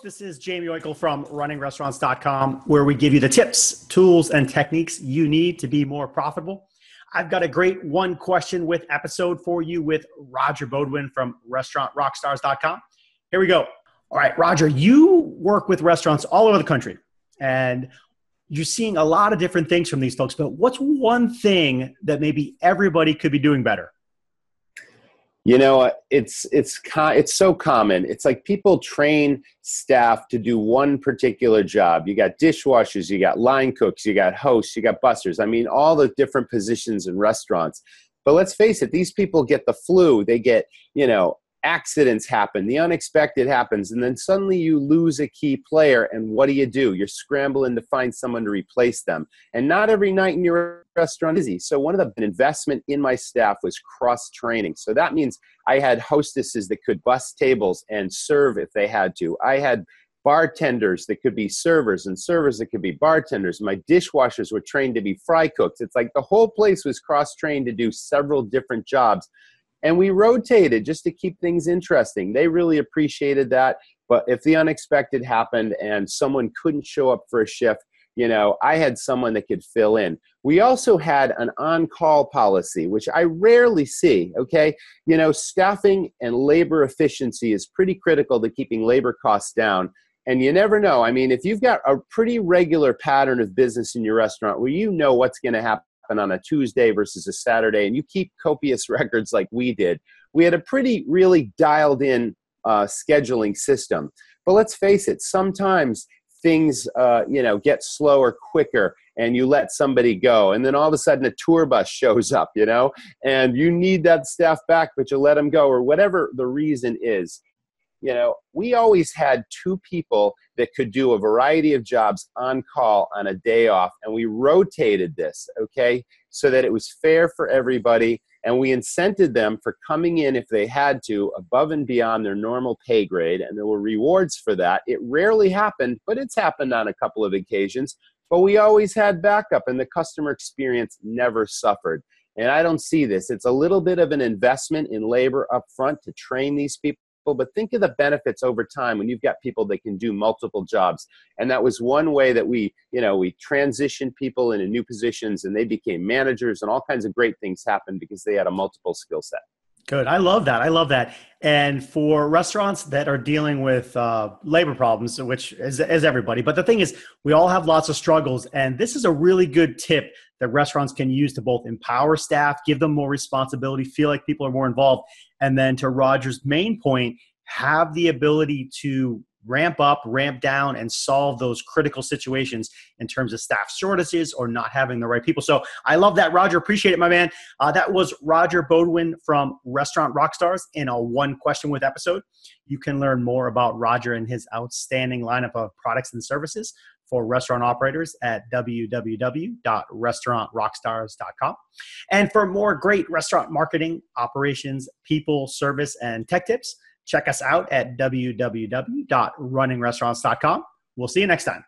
This is Jaime Oikle from runningrestaurants.com, where we give you the tips, tools, and techniques you need to be more profitable. I've got a great one question with episode for you with Roger Beaudoin from restaurantrockstars.com. Here we go. All right, Roger, you work with restaurants all over the country and you're seeing a lot of different things from these folks, but what's one thing that maybe everybody could be doing better? You know uh, it's it's it's so common. It's like people train staff to do one particular job. You got dishwashers you got line cooks you got hosts you got busters. I mean all the different positions in restaurants. But let's face it these people get the flu. They get you know accidents happen, the unexpected happens, and then suddenly you lose a key player. And what do you do? You're scrambling to find someone to replace them. And not every night in your restaurant is easy. So one of the investment in my staff was cross training. So that means I had hostesses that could bus tables and serve if they had to. I had bartenders that could be servers and servers that could be bartenders. My dishwashers were trained to be fry cooks. It's like the whole place was cross trained to do several different jobs and we rotated just to keep things interesting. They really appreciated that. But if the unexpected happened and someone couldn't show up for a shift, you know, I had someone that could fill in. We also had an on call policy, which I rarely see. Okay. You know, staffing and labor efficiency is pretty critical to keeping labor costs down. And you never know. I mean, if you've got a pretty regular pattern of business in your restaurant where you know what's going to happen happen on a Tuesday versus a Saturday, and you keep copious records like we did, we had a pretty really dialed in uh, scheduling system. But let's face it, sometimes things uh, you know get slower quicker and you let somebody go and then all of a sudden a tour bus shows up you know and you need that staff back but you let them go or whatever the reason is you know, we always had two people that could do a variety of jobs on call on a day off, and we rotated this, okay, so that it was fair for everybody, and we incented them for coming in if they had to above and beyond their normal pay grade, and there were rewards for that. It rarely happened, but it's happened on a couple of occasions. But we always had backup, and the customer experience never suffered. And I don't see this. It's a little bit of an investment in labor up front to train these people but think of the benefits over time when you've got people that can do multiple jobs. And that was one way that we, you know, we transitioned people into new positions and they became managers and all kinds of great things happened because they had a multiple skill set. Good. I love that. I love that. And for restaurants that are dealing with uh, labor problems, which is, is everybody, but the thing is, we all have lots of struggles. And this is a really good tip that restaurants can use to both empower staff, give them more responsibility, feel like people are more involved. And then to Roger's main point, have the ability to ramp up, ramp down, and solve those critical situations in terms of staff shortages or not having the right people. So I love that, Roger. Appreciate it, my man. Uh, that was Roger Beaudoin from Restaurant Rockstars in a one question with episode. You can learn more about Roger and his outstanding lineup of products and services for restaurant operators at www.restaurantrockstars.com. And for more great restaurant marketing, operations, people, service, and tech tips, check us out at www.runningrestaurants.com. We'll see you next time.